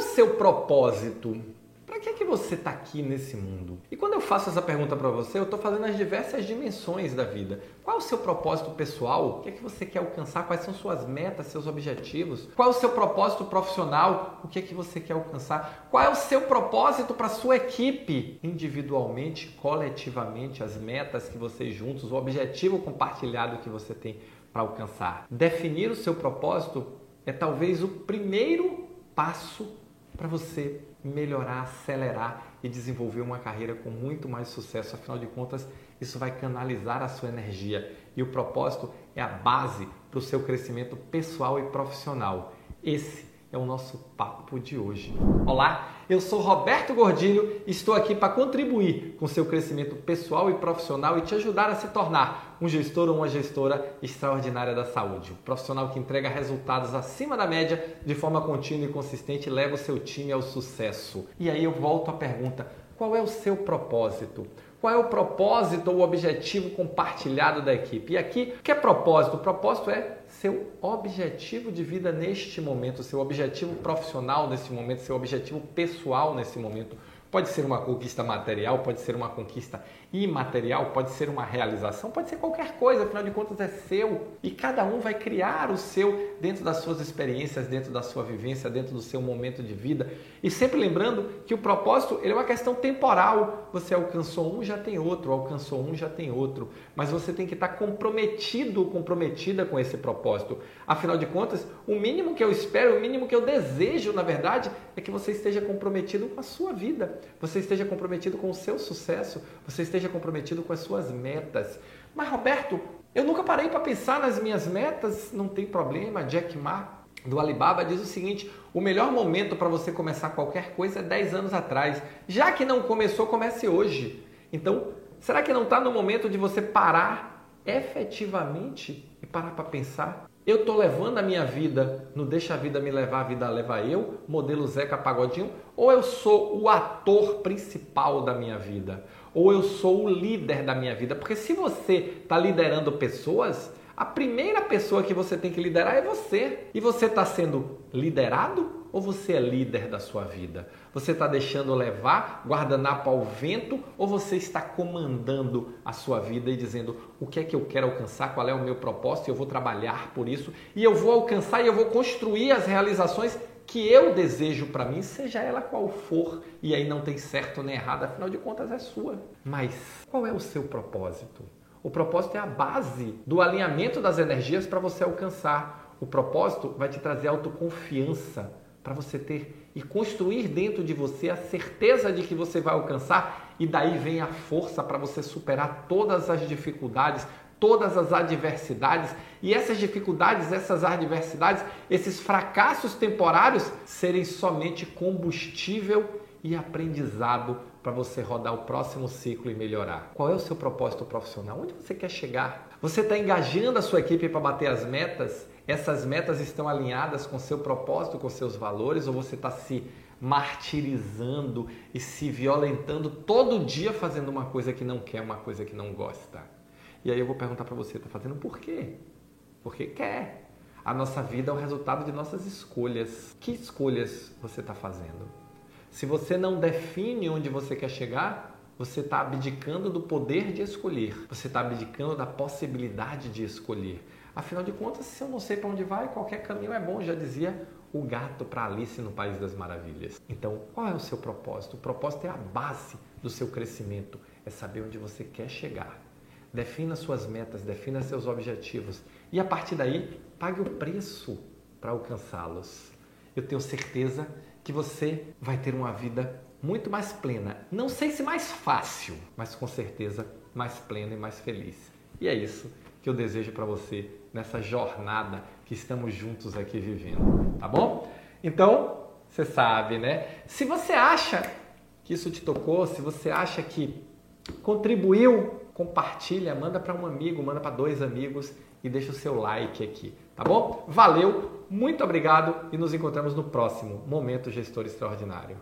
o seu propósito? Para que é que você está aqui nesse mundo? E quando eu faço essa pergunta para você, eu estou fazendo as diversas dimensões da vida. Qual é o seu propósito pessoal? O que é que você quer alcançar? Quais são suas metas, seus objetivos? Qual é o seu propósito profissional? O que é que você quer alcançar? Qual é o seu propósito para sua equipe? Individualmente, coletivamente, as metas que vocês juntos, o objetivo compartilhado que você tem para alcançar. Definir o seu propósito é talvez o primeiro passo para você melhorar, acelerar e desenvolver uma carreira com muito mais sucesso. Afinal de contas, isso vai canalizar a sua energia e o propósito é a base para o seu crescimento pessoal e profissional. Esse é o nosso papo de hoje. Olá, eu sou Roberto Gordilho e estou aqui para contribuir com seu crescimento pessoal e profissional e te ajudar a se tornar um gestor ou uma gestora extraordinária da saúde. Um profissional que entrega resultados acima da média de forma contínua e consistente e leva o seu time ao sucesso. E aí eu volto à pergunta: qual é o seu propósito? Qual é o propósito ou o objetivo compartilhado da equipe? E aqui, o que é propósito? O propósito é seu objetivo de vida neste momento, seu objetivo profissional nesse momento, seu objetivo pessoal nesse momento. Pode ser uma conquista material, pode ser uma conquista imaterial, pode ser uma realização, pode ser qualquer coisa, afinal de contas é seu. E cada um vai criar o seu dentro das suas experiências, dentro da sua vivência, dentro do seu momento de vida. E sempre lembrando que o propósito ele é uma questão temporal. Você alcançou um, já tem outro, alcançou um, já tem outro. Mas você tem que estar comprometido, comprometida com esse propósito. Afinal de contas, o mínimo que eu espero, o mínimo que eu desejo, na verdade, é que você esteja comprometido com a sua vida você esteja comprometido com o seu sucesso, você esteja comprometido com as suas metas. Mas Roberto, eu nunca parei para pensar nas minhas metas, não tem problema. Jack Ma do Alibaba diz o seguinte: o melhor momento para você começar qualquer coisa é 10 anos atrás. Já que não começou, comece hoje. Então, será que não está no momento de você parar efetivamente e parar para pensar eu estou levando a minha vida no Deixa a Vida Me Levar, a Vida Leva Eu, modelo Zeca Pagodinho, ou eu sou o ator principal da minha vida? Ou eu sou o líder da minha vida? Porque se você está liderando pessoas, a primeira pessoa que você tem que liderar é você. E você está sendo liderado ou você é líder da sua vida? Você está deixando levar guardanapo ao vento ou você está comandando a sua vida e dizendo o que é que eu quero alcançar, qual é o meu propósito e eu vou trabalhar por isso e eu vou alcançar e eu vou construir as realizações que eu desejo para mim, seja ela qual for, e aí não tem certo nem errado, afinal de contas é sua. Mas qual é o seu propósito? O propósito é a base do alinhamento das energias para você alcançar. O propósito vai te trazer autoconfiança para você ter e construir dentro de você a certeza de que você vai alcançar e daí vem a força para você superar todas as dificuldades, todas as adversidades e essas dificuldades, essas adversidades, esses fracassos temporários serem somente combustível e aprendizado para você rodar o próximo ciclo e melhorar. Qual é o seu propósito profissional? Onde você quer chegar? Você está engajando a sua equipe para bater as metas? Essas metas estão alinhadas com seu propósito, com seus valores, ou você está se martirizando e se violentando todo dia fazendo uma coisa que não quer, uma coisa que não gosta? E aí eu vou perguntar para você, está fazendo por quê? Porque quer. A nossa vida é o resultado de nossas escolhas. Que escolhas você está fazendo? Se você não define onde você quer chegar, você está abdicando do poder de escolher. Você está abdicando da possibilidade de escolher. Afinal de contas, se eu não sei para onde vai, qualquer caminho é bom, já dizia o gato para Alice no País das Maravilhas. Então, qual é o seu propósito? O propósito é a base do seu crescimento, é saber onde você quer chegar. Defina suas metas, defina seus objetivos e a partir daí, pague o preço para alcançá-los. Eu tenho certeza que você vai ter uma vida muito mais plena. Não sei se mais fácil, mas com certeza mais plena e mais feliz. E é isso que eu desejo para você nessa jornada que estamos juntos aqui vivendo, tá bom? Então, você sabe, né? Se você acha que isso te tocou, se você acha que contribuiu, compartilha, manda para um amigo, manda para dois amigos e deixa o seu like aqui, tá bom? Valeu, muito obrigado e nos encontramos no próximo Momento Gestor Extraordinário.